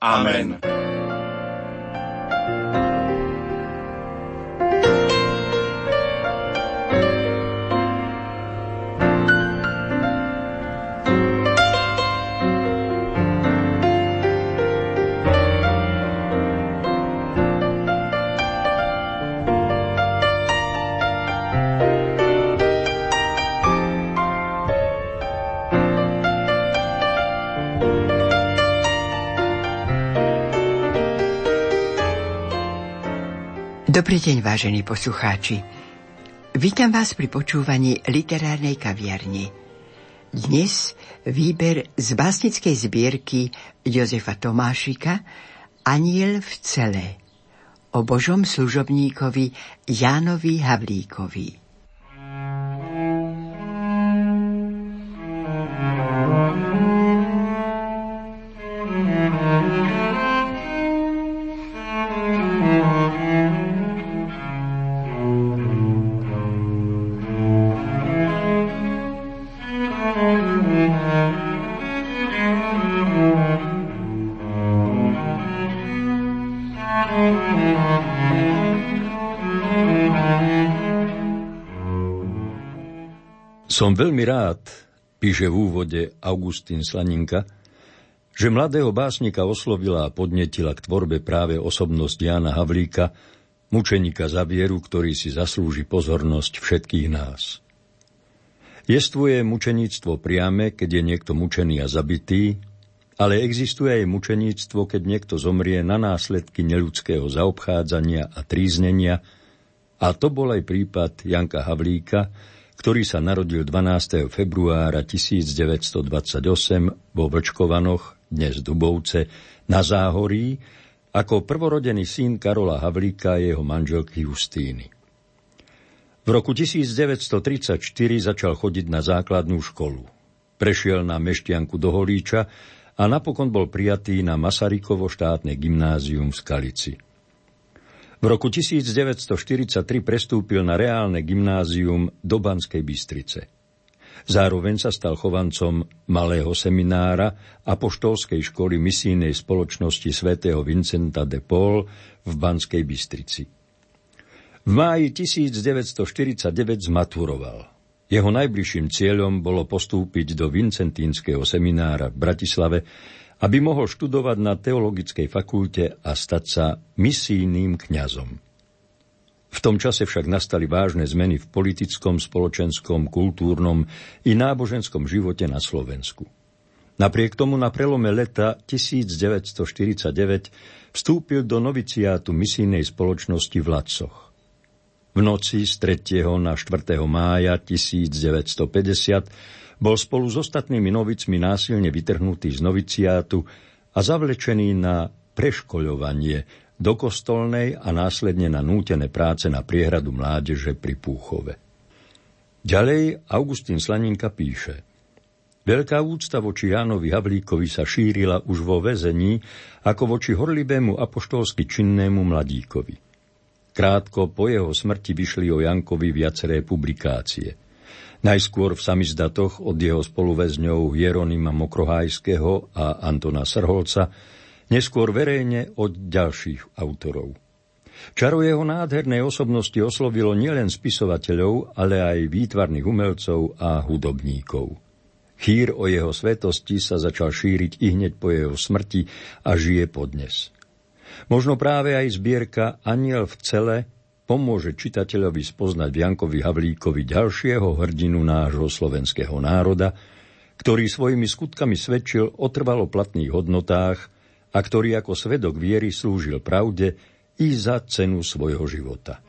Amen. Dobrý deň, vážení poslucháči. Vítam vás pri počúvaní literárnej kaviarni. Dnes výber z básnickej zbierky Jozefa Tomášika Aniel v celé o božom služobníkovi Jánovi Havlíkovi. Som veľmi rád, píše v úvode Augustín Slaninka, že mladého básnika oslovila a podnetila k tvorbe práve osobnosť Jána Havlíka, mučenika za vieru, ktorý si zaslúži pozornosť všetkých nás. Jestvuje mučeníctvo priame, keď je niekto mučený a zabitý, ale existuje aj mučeníctvo, keď niekto zomrie na následky neľudského zaobchádzania a tríznenia, a to bol aj prípad Janka Havlíka, ktorý sa narodil 12. februára 1928 vo Vlčkovanoch, dnes Dubovce, na Záhorí, ako prvorodený syn Karola Havlíka a jeho manželky Justíny. V roku 1934 začal chodiť na základnú školu. Prešiel na Meštianku do Holíča a napokon bol prijatý na Masarykovo štátne gymnázium v Skalici. V roku 1943 prestúpil na reálne gymnázium do Banskej Bystrice. Zároveň sa stal chovancom malého seminára a poštolskej školy misijnej spoločnosti svätého Vincenta de Paul v Banskej Bystrici. V máji 1949 zmaturoval. Jeho najbližším cieľom bolo postúpiť do Vincentínskeho seminára v Bratislave, aby mohol študovať na teologickej fakulte a stať sa misijným kňazom. V tom čase však nastali vážne zmeny v politickom, spoločenskom, kultúrnom i náboženskom živote na Slovensku. Napriek tomu na prelome leta 1949 vstúpil do noviciátu misijnej spoločnosti v Lacoch. V noci z 3. na 4. mája 1950 bol spolu s ostatnými novicmi násilne vytrhnutý z noviciátu a zavlečený na preškoľovanie do kostolnej a následne na nútené práce na priehradu mládeže pri Púchove. Ďalej Augustín Slaninka píše Veľká úcta voči Jánovi Havlíkovi sa šírila už vo väzení ako voči horlibému apoštolsky činnému mladíkovi. Krátko po jeho smrti vyšli o Jankovi viaceré publikácie – Najskôr v samizdatoch od jeho spoluväzňov Jeronima Mokrohajského a Antona Srholca, neskôr verejne od ďalších autorov. Čaro jeho nádhernej osobnosti oslovilo nielen spisovateľov, ale aj výtvarných umelcov a hudobníkov. Chýr o jeho svetosti sa začal šíriť i hneď po jeho smrti a žije podnes. Možno práve aj zbierka Aniel v cele pomôže čitateľovi spoznať Jankovi Havlíkovi ďalšieho hrdinu nášho slovenského národa, ktorý svojimi skutkami svedčil o trvalo platných hodnotách a ktorý ako svedok viery slúžil pravde i za cenu svojho života.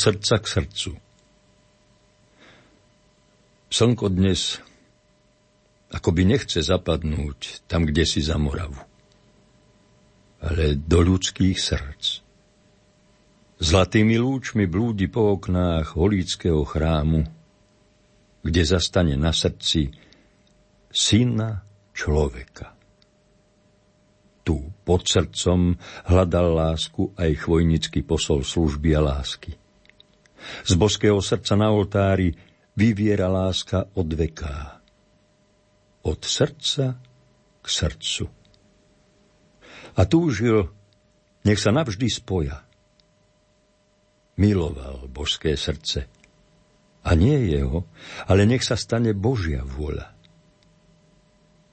Srdca k srdcu. Slnko dnes akoby nechce zapadnúť tam, kde si za Moravu, ale do ľudských srdc. Zlatými lúčmi blúdi po oknách holíckého chrámu, kde zastane na srdci syna človeka. Tu pod srdcom hľadal lásku aj chvojnický posol služby a lásky. Z boského srdca na oltári vyviera láska od veká od srdca k srdcu. A túžil, nech sa navždy spoja. Miloval božské srdce. A nie jeho, ale nech sa stane Božia vôľa.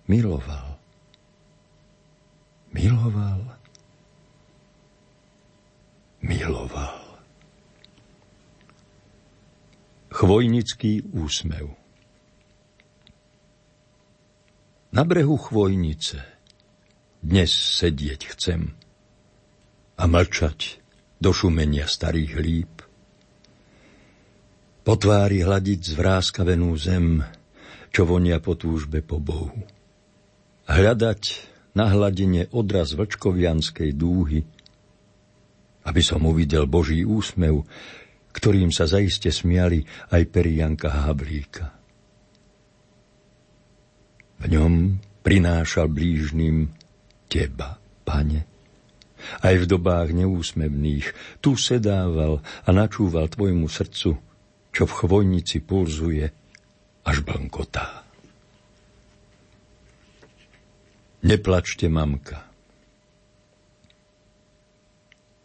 Miloval. Miloval. Miloval. Chvojnický úsmev. Na brehu chvojnice dnes sedieť chcem a mlčať do šumenia starých líp. Po tvári hľadiť zvráskavenú zem, čo vonia po túžbe po Bohu. Hľadať na hladine odraz vlčkovianskej dúhy, aby som uvidel Boží úsmev, ktorým sa zaiste smiali aj perianka Havlíka. V ňom prinášal blížnym teba, pane. Aj v dobách neúsmevných tu sedával a načúval tvojmu srdcu, čo v chvojnici pulzuje až bankotá. Neplačte, mamka.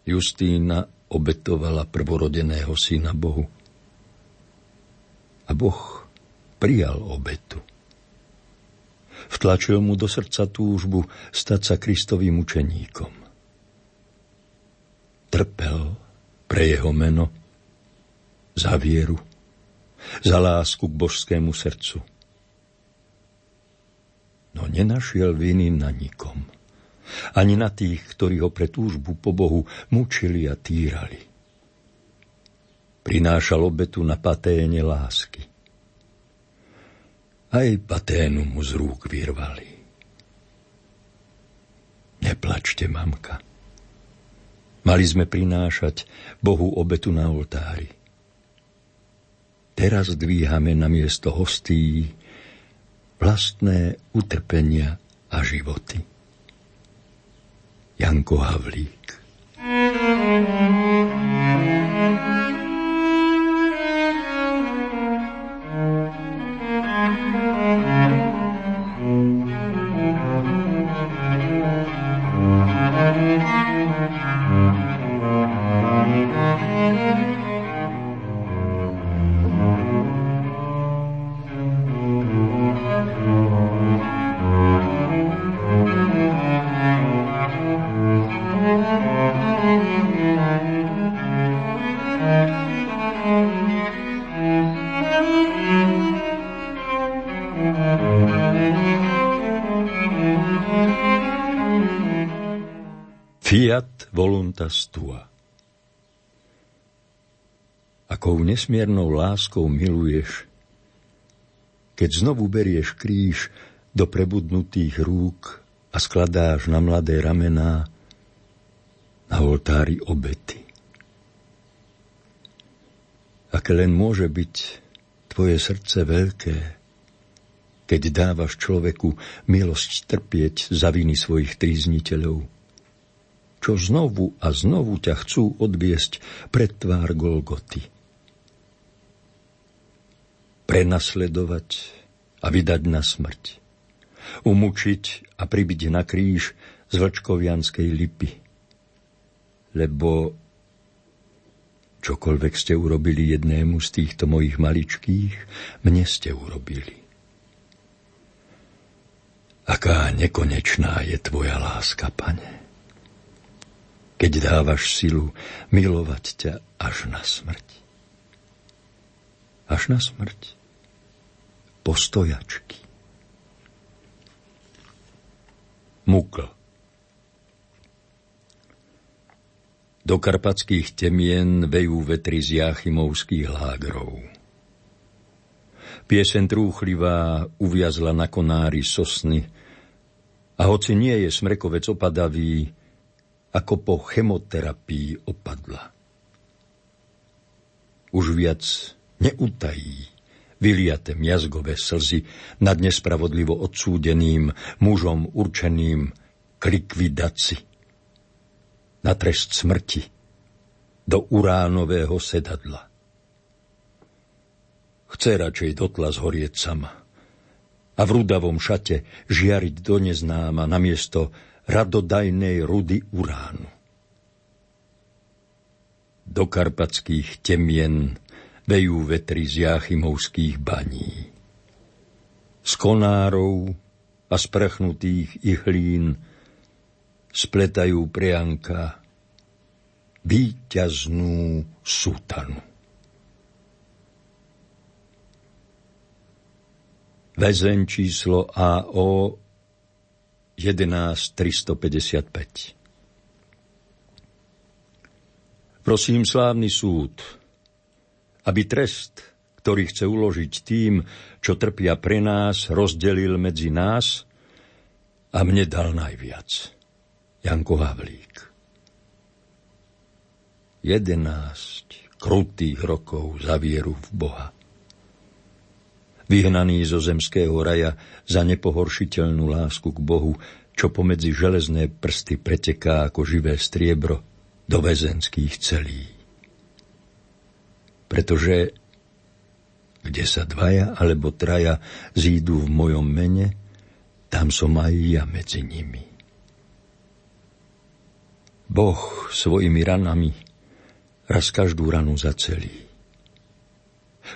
Justína obetovala prvorodeného syna Bohu. A Boh prijal obetu. Vtlačil mu do srdca túžbu stať sa Kristovým učeníkom. Trpel pre jeho meno, za vieru, za lásku k božskému srdcu. No nenašiel viny na nikom. Ani na tých, ktorí ho pre túžbu po Bohu mučili a týrali. Prinášal obetu na paténe lásky aj paténu mu z rúk vyrvali. Neplačte, mamka. Mali sme prinášať Bohu obetu na oltári. Teraz dvíhame na miesto hostí vlastné utrpenia a životy. Janko Havlík voluntas tua. Akou nesmiernou láskou miluješ, keď znovu berieš kríž do prebudnutých rúk a skladáš na mladé ramená na oltári obety. Aké len môže byť tvoje srdce veľké, keď dávaš človeku milosť trpieť za viny svojich trízniteľov čo znovu a znovu ťa chcú odviesť pred tvár Golgoty. Prenasledovať a vydať na smrť. Umučiť a pribiť na kríž z vlčkovianskej lipy. Lebo čokoľvek ste urobili jednému z týchto mojich maličkých, mne ste urobili. Aká nekonečná je tvoja láska, pane keď dávaš silu milovať ťa až na smrť. Až na smrť. Postojačky. Mukl. Do karpatských temien vejú vetry z Jachimovských lágrov. Piesen trúchlivá uviazla na konári sosny a hoci nie je smrekovec opadavý, ako po chemoterapii opadla. Už viac neutají vyliate miazgové slzy nad nespravodlivo odsúdeným mužom určeným k likvidaci na trest smrti do uránového sedadla. Chce radšej dotla zhorieť sama a v rudavom šate žiariť do neznáma namiesto radodajnej rudy uránu. Do karpatských temien vejú vetry z jáchymovských baní. Z konárov a sprchnutých ihlín spletajú prianka výťaznú sútanu. Väzeň číslo AO 11355 Prosím slávny súd, aby trest, ktorý chce uložiť tým, čo trpia pre nás, rozdelil medzi nás a mne dal najviac. Janko Havlík. Jedenáct krutých rokov za vieru v Boha. Vyhnaný zo zemského raja za nepohoršiteľnú lásku k Bohu, čo pomedzi železné prsty preteká ako živé striebro do väzenských celí. Pretože kde sa dvaja alebo traja zídu v mojom mene, tam som aj ja medzi nimi. Boh svojimi ranami raz každú ranu zacelí.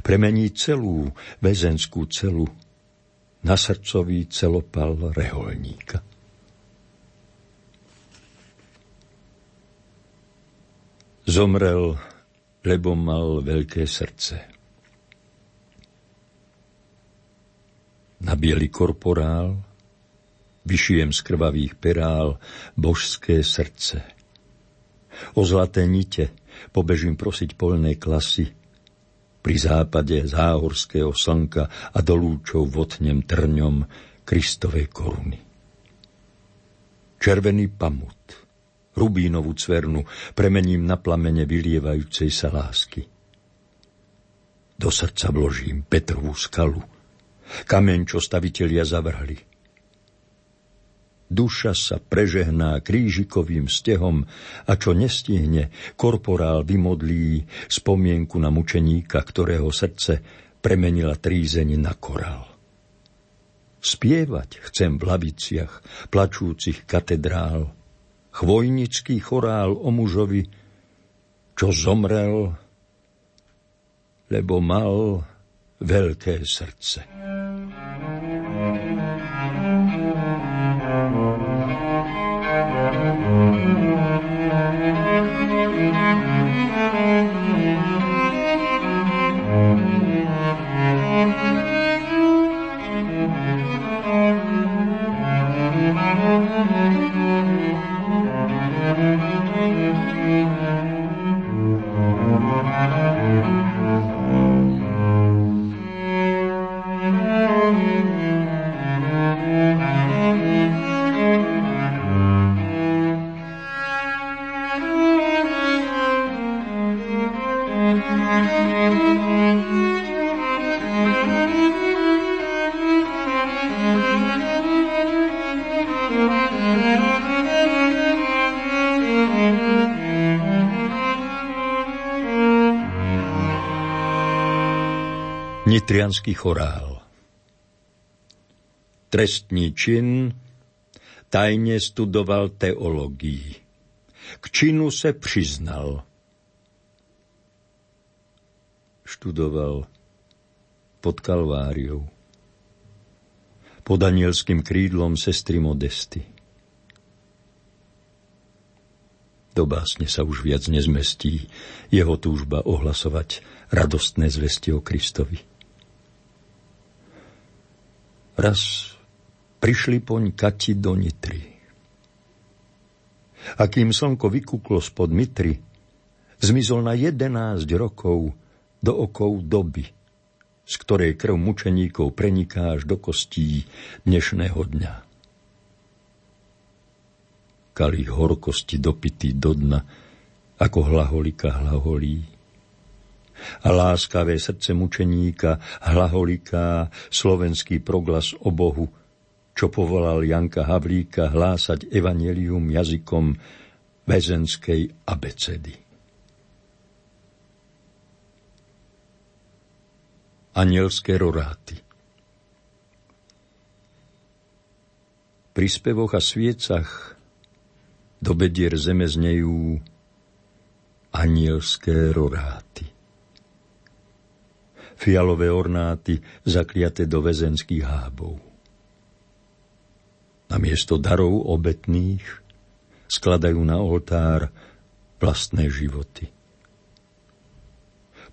Premení celú väzenskú celu na srdcový celopal reholníka. Zomrel, lebo mal veľké srdce. Na biely korporál vyšijem z krvavých perál božské srdce – O zlaté nite pobežím prosiť polnej klasy. Pri západe záhorského slnka a do lúčov votnem trňom Kristovej koruny. Červený pamut, rubínovú cvernu premením na plamene vylievajúcej sa lásky. Do srdca vložím Petrovú skalu, kameň, čo stavitelia zavrhli – Duša sa prežehná krížikovým stehom a čo nestihne, korporál vymodlí spomienku na mučeníka, ktorého srdce premenila trízeň na korál. Spievať chcem v laviciach plačúcich katedrál, chvojnický chorál o mužovi, čo zomrel, lebo mal veľké srdce. Nitrianský chorál. Trestný čin tajne studoval teologii. K činu se přiznal. Študoval pod Kalváriou. Pod anielským krídlom sestry Modesty. Do básne sa už viac nezmestí jeho túžba ohlasovať radostné zvesti o Kristovi. Raz prišli poň Kati do Nitry. A kým slnko vykúklo spod Mitry, zmizol na jedenáct rokov do okov doby, z ktorej krv mučeníkov preniká až do kostí dnešného dňa. Kalí horkosti dopitý do dna, ako hlaholika hlaholí. Láskavé srdce mučeníka hlaholiká slovenský proglas o Bohu, čo povolal Janka Havlíka hlásať evanelium jazykom väzenskej abecedy. anielské roráty. Pri spevoch a sviecach do bedier zeme znejú anielské roráty. Fialové ornáty zakliate do väzenských hábov. Namiesto darov obetných skladajú na oltár vlastné životy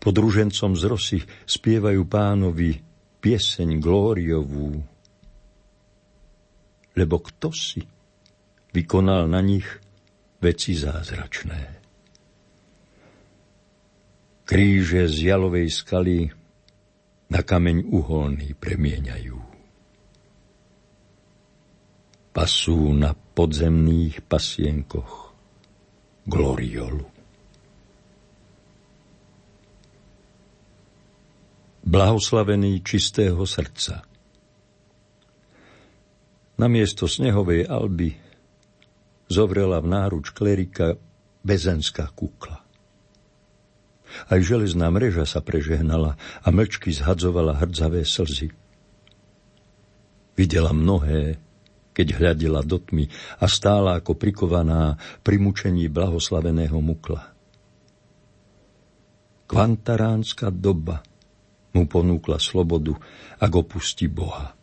pod ružencom z rosy spievajú pánovi pieseň glóriovú. Lebo kto si vykonal na nich veci zázračné. Kríže z jalovej skaly na kameň uholný premieňajú. Pasú na podzemných pasienkoch gloriolu. blahoslavený čistého srdca. Namiesto snehovej alby zovrela v náruč klerika bezenská kukla. Aj železná mreža sa prežehnala a mlčky zhadzovala hrdzavé slzy. Videla mnohé, keď hľadila do tmy a stála ako prikovaná pri mučení blahoslaveného mukla. Kvantaránska doba – mu ponúkla slobodu, ak opustí Boha.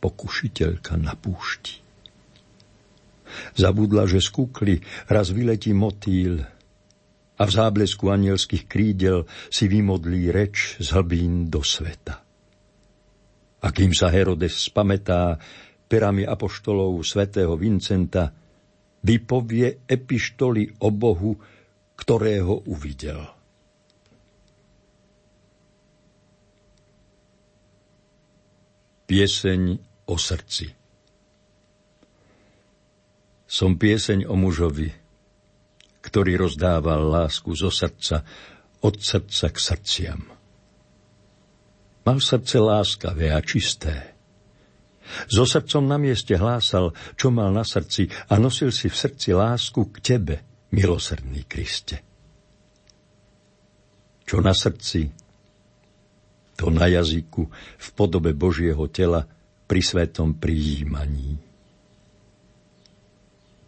Pokušiteľka na púšti. Zabudla, že z kukly raz vyletí motýl a v záblesku anielských krídel si vymodlí reč z hlbín do sveta. A kým sa Herodes spametá perami apoštolov svätého Vincenta, vypovie epištoly o Bohu, ktorého uvidel. Pieseň o srdci Som pieseň o mužovi, ktorý rozdával lásku zo srdca, od srdca k srdciam. Mal srdce láskavé a čisté. So srdcom na mieste hlásal, čo mal na srdci a nosil si v srdci lásku k tebe, milosrdný Kriste. Čo na srdci, to na jazyku v podobe Božieho tela pri svetom prijímaní.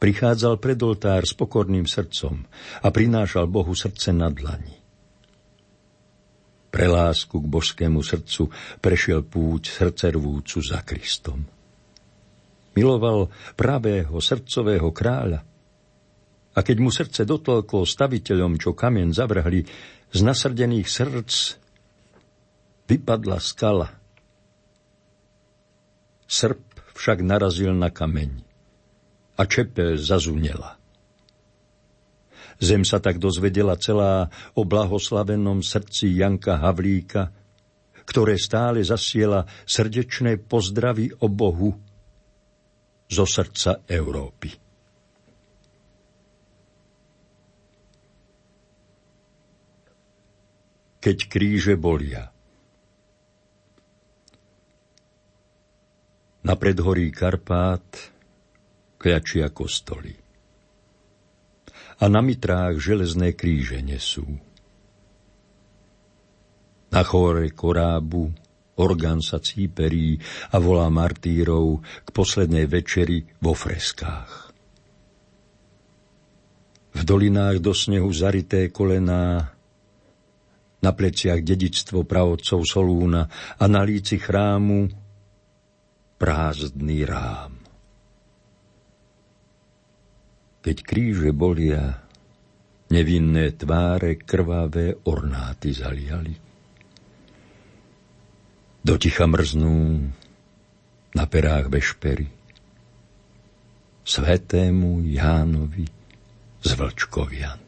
Prichádzal pred oltár s pokorným srdcom a prinášal Bohu srdce na dlani. Pre lásku k božskému srdcu prešiel púť srdcervúcu za Kristom. Miloval pravého srdcového kráľa a keď mu srdce dotlklo staviteľom, čo kamen zavrhli, z nasrdených srdc vypadla skala. Srp však narazil na kameň a čepel zazunela. Zem sa tak dozvedela celá o blahoslavenom srdci Janka Havlíka, ktoré stále zasiela srdečné pozdravy o Bohu zo srdca Európy. Keď kríže bolia – Na predhorí Karpát kľačia kostoly. A na mitrách železné kríže nesú. Na chóre korábu orgán sa cíperí a volá martírov k poslednej večeri vo freskách. V dolinách do snehu zarité kolená, na pleciach dedičstvo pravodcov Solúna a na líci chrámu prázdny rám. Keď kríže bolia, nevinné tváre krvavé ornáty zaliali. Doticha mrznú na perách vešpery. svetému Jánovi z Vlčkovian.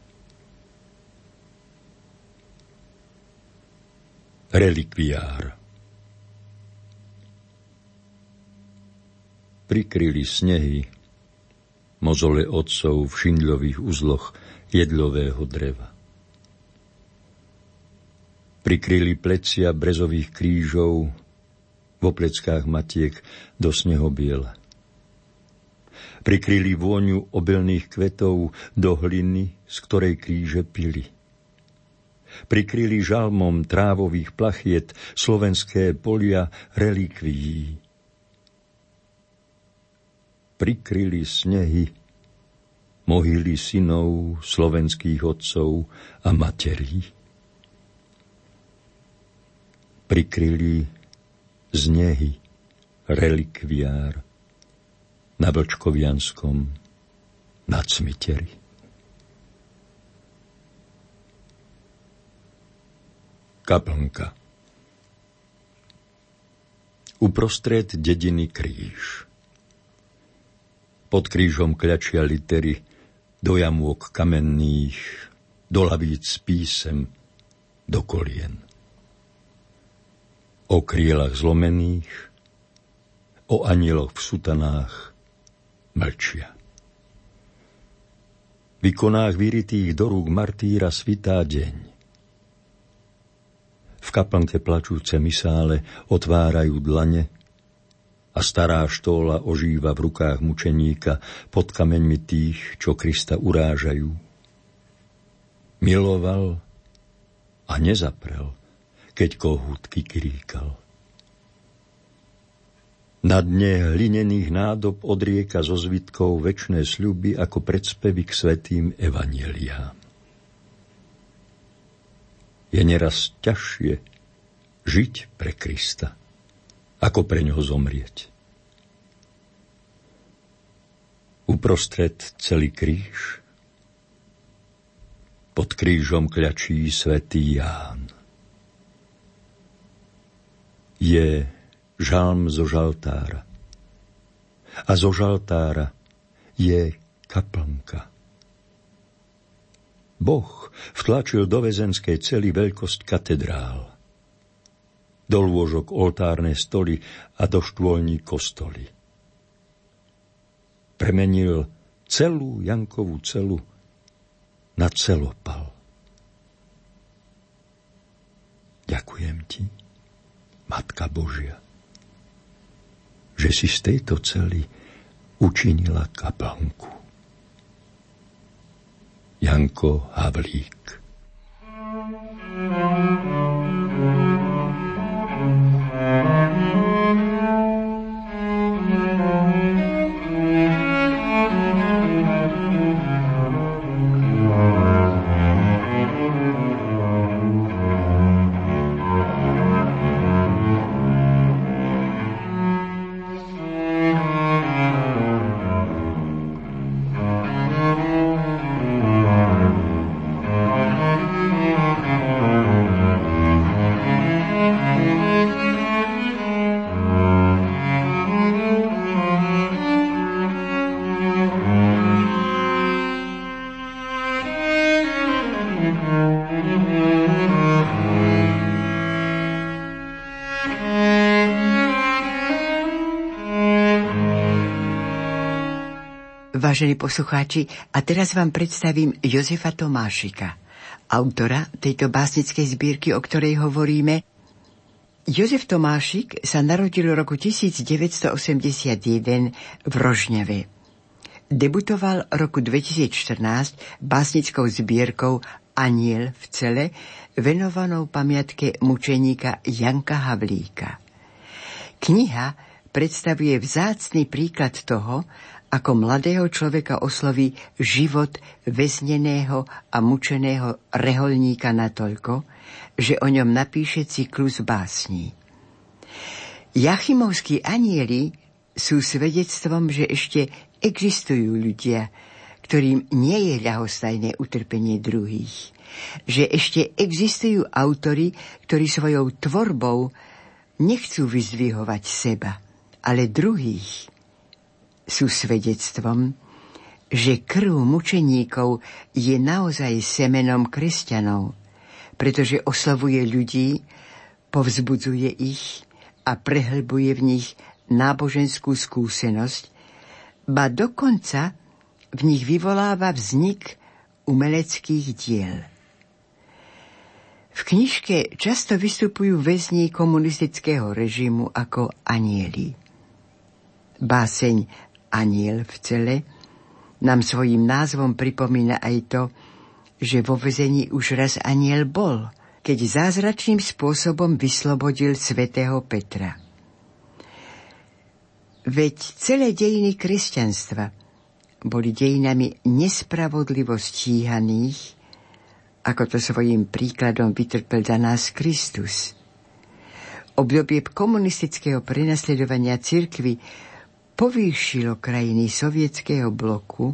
Relikviár Prikryli snehy mozole otcov v šindľových uzloch jedlového dreva. Prikryli plecia brezových krížov v opleckách matiek do snehobiela. Prikryli vôňu obelných kvetov do hliny, z ktorej kríže pili prikryli žalmom trávových plachiet slovenské polia relikvií. Prikryli snehy mohyly synov slovenských otcov a materí. Prikryli znehy relikviár na Vlčkovianskom nad Smiteri. Kaplnka Uprostred dediny kríž. Pod krížom kľačia litery do jamôk kamenných, do lavíc písem, do kolien. O krílach zlomených, o anieloch v sutanách mlčia. V ikonách vyritých do rúk martýra svitá deň. V kaplnke plačúce misále otvárajú dlane a stará štóla ožíva v rukách mučeníka pod kameňmi tých, čo Krista urážajú. Miloval a nezaprel, keď kohút kikríkal. Na dne hlinených nádob odrieka zo zvitkov väčšné sľuby ako predspevy k svetým evaneliám je neraz ťažšie žiť pre Krista, ako pre ňoho zomrieť. Uprostred celý kríž, pod krížom kľačí svätý Ján. Je žalm zo žaltára. A zo žaltára je kaplnka. Boh vtlačil do väzenskej cely veľkosť katedrál. Do lôžok oltárne stoly a do štôlní kostoly. Premenil celú Jankovú celu na celopal. Ďakujem ti, Matka Božia, že si z tejto cely učinila kaplnku. Janko Havlík. Vážení poslucháči, a teraz vám predstavím Jozefa Tomášika, autora tejto básnickej zbierky, o ktorej hovoríme. Jozef Tomášik sa narodil v roku 1981 v Rožňave. Debutoval roku 2014 básnickou zbierkou Aniel v cele, venovanou pamiatke mučeníka Janka Havlíka. Kniha predstavuje vzácný príklad toho, ako mladého človeka osloví život väzneného a mučeného reholníka natoľko, že o ňom napíše cyklus básní. Jachimovskí anieli sú svedectvom, že ešte existujú ľudia, ktorým nie je ľahostajné utrpenie druhých. Že ešte existujú autory, ktorí svojou tvorbou nechcú vyzdvihovať seba, ale druhých sú svedectvom, že krv mučeníkov je naozaj semenom kresťanov, pretože oslavuje ľudí, povzbudzuje ich a prehlbuje v nich náboženskú skúsenosť, ba dokonca v nich vyvoláva vznik umeleckých diel. V knižke často vystupujú väzni komunistického režimu ako anieli. Báseň Aniel v cele nám svojim názvom pripomína aj to, že vo vezení už raz aniel bol, keď zázračným spôsobom vyslobodil svätého Petra. Veď celé dejiny kresťanstva boli dejinami nespravodlivo stíhaných, ako to svojim príkladom vytrpel za nás Kristus. Obdobie komunistického prenasledovania cirkvy povýšilo krajiny sovietského bloku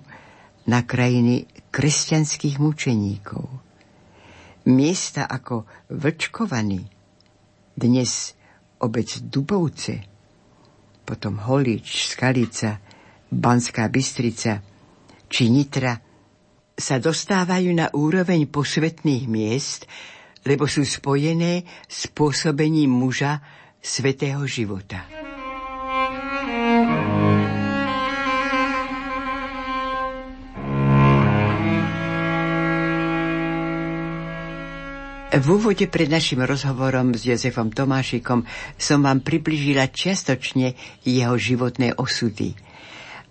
na krajiny kresťanských mučeníkov. Miesta ako Vlčkovany, dnes obec Dubovce, potom Holič, Skalica, Banská Bystrica či Nitra sa dostávajú na úroveň posvetných miest, lebo sú spojené s pôsobením muža svetého života. V úvode pred našim rozhovorom s Jozefom Tomášikom som vám približila čiastočne jeho životné osudy.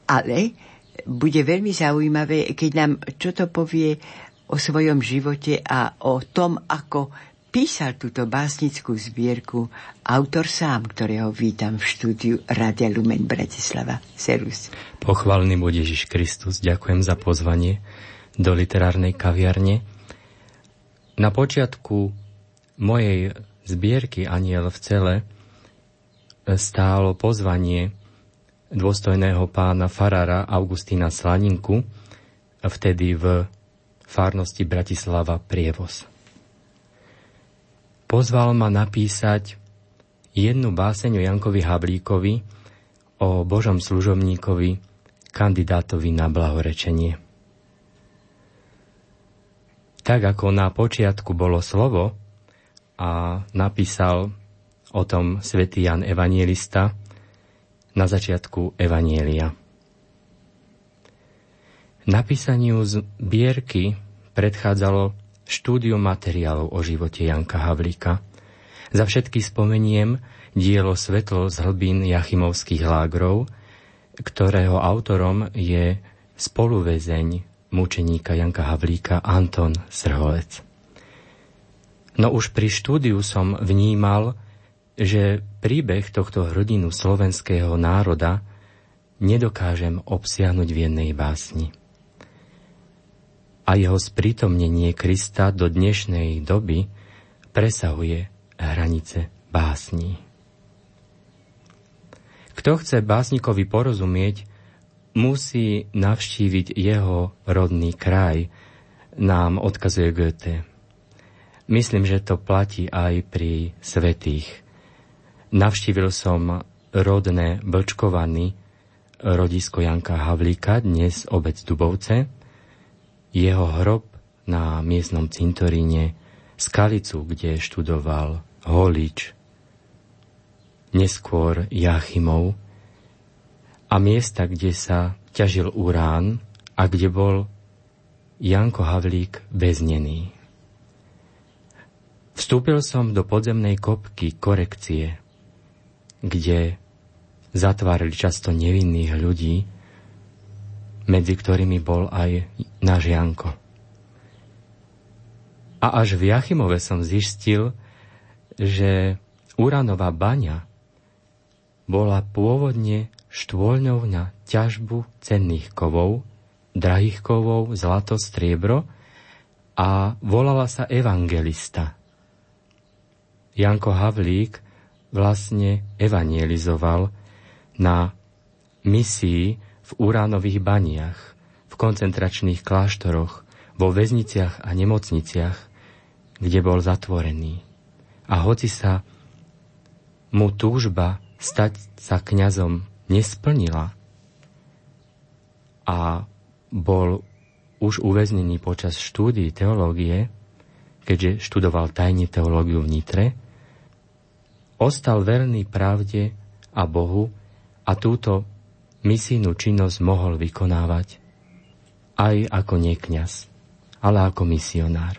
Ale bude veľmi zaujímavé, keď nám čo to povie o svojom živote a o tom, ako písal túto básnickú zbierku autor sám, ktorého vítam v štúdiu Radia Lumen Bratislava. Serus. Pochválny bude Ježiš Kristus, ďakujem za pozvanie do literárnej kaviarne. Na počiatku mojej zbierky Aniel v cele stálo pozvanie dôstojného pána farára Augustína Slaninku, vtedy v farnosti Bratislava Prievoz. Pozval ma napísať jednu báseň o Jankovi Hablíkovi, o Božom služobníkovi, kandidátovi na blahorečenie. Tak ako na počiatku bolo slovo a napísal o tom svätý Jan Evangelista, na začiatku Evanielia. Napísaniu zbierky predchádzalo štúdium materiálov o živote Janka Havlíka. Za všetky spomeniem dielo Svetlo z hlbín Jachimovských lágrov, ktorého autorom je spoluväzeň mučeníka Janka Havlíka Anton Srholec. No už pri štúdiu som vnímal, že príbeh tohto hrdinu slovenského národa nedokážem obsiahnuť v jednej básni. A jeho sprítomnenie Krista do dnešnej doby presahuje hranice básní. Kto chce básnikovi porozumieť, musí navštíviť jeho rodný kraj, nám odkazuje Goethe. Myslím, že to platí aj pri svetých. Navštívil som rodné Blčkovany, rodisko Janka Havlíka, dnes obec Dubovce, jeho hrob na miestnom cintoríne, Skalicu, kde študoval Holič, neskôr Jachimov a miesta, kde sa ťažil urán a kde bol Janko Havlík väznený. Vstúpil som do podzemnej kopky korekcie, kde zatvárali často nevinných ľudí, medzi ktorými bol aj náš Janko. A až v Jachimove som zistil, že Uranová baňa bola pôvodne štôľňou na ťažbu cenných kovov, drahých kovov, zlato, striebro a volala sa Evangelista. Janko Havlík vlastne evangelizoval na misii v uránových baniach, v koncentračných kláštoroch, vo väzniciach a nemocniciach, kde bol zatvorený. A hoci sa mu túžba stať sa kňazom nesplnila, a bol už uväznený počas štúdií teológie, keďže študoval tajne teológiu v Nitre, ostal verný pravde a Bohu a túto misijnú činnosť mohol vykonávať aj ako nekňaz, ale ako misionár.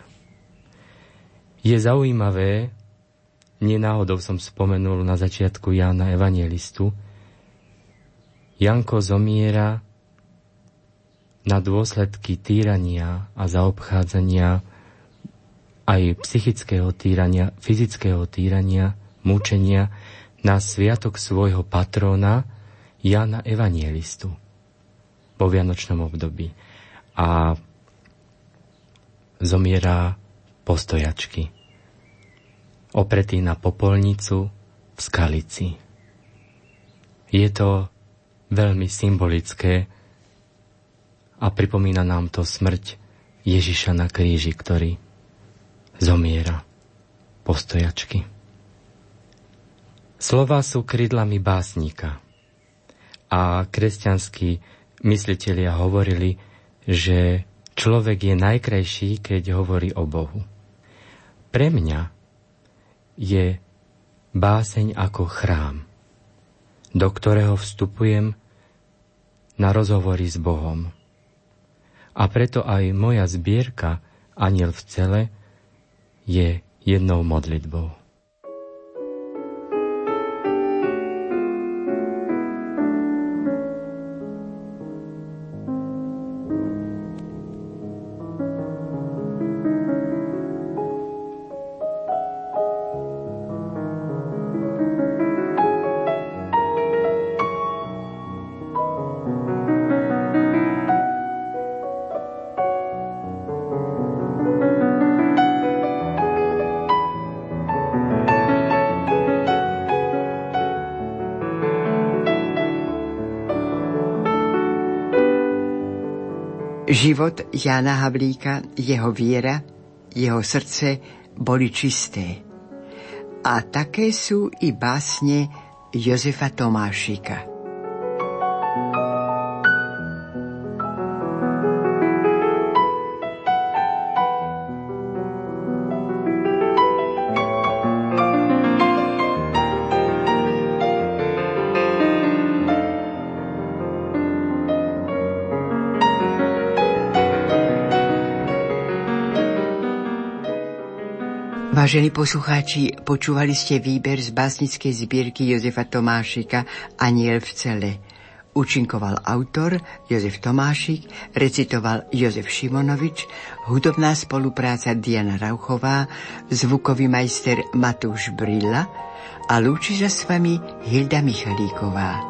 Je zaujímavé, nenáhodou som spomenul na začiatku Jána Evangelistu, Janko zomiera na dôsledky týrania a zaobchádzania aj psychického týrania, fyzického týrania, mučenia na sviatok svojho patróna Jana Evangelistu po Vianočnom období. A zomiera postojačky, opretý na popolnicu v Skalici. Je to veľmi symbolické a pripomína nám to smrť Ježiša na kríži, ktorý zomiera postojačky. Slova sú krydlami básnika a kresťanskí myslitelia hovorili, že človek je najkrajší, keď hovorí o Bohu. Pre mňa je báseň ako chrám, do ktorého vstupujem na rozhovory s Bohom. A preto aj moja zbierka Aniel v cele je jednou modlitbou. Život Jána Havlíka, jeho viera, jeho srdce boli čisté. A také sú i básne Jozefa Tomášika. Vážení poslucháči, počúvali ste výber z básnickej zbierky Jozefa Tomášika Aniel v cele. Učinkoval autor Jozef Tomášik, recitoval Jozef Šimonovič, hudobná spolupráca Diana Rauchová, zvukový majster Matúš Brilla a lúči sa s vami Hilda Michalíková.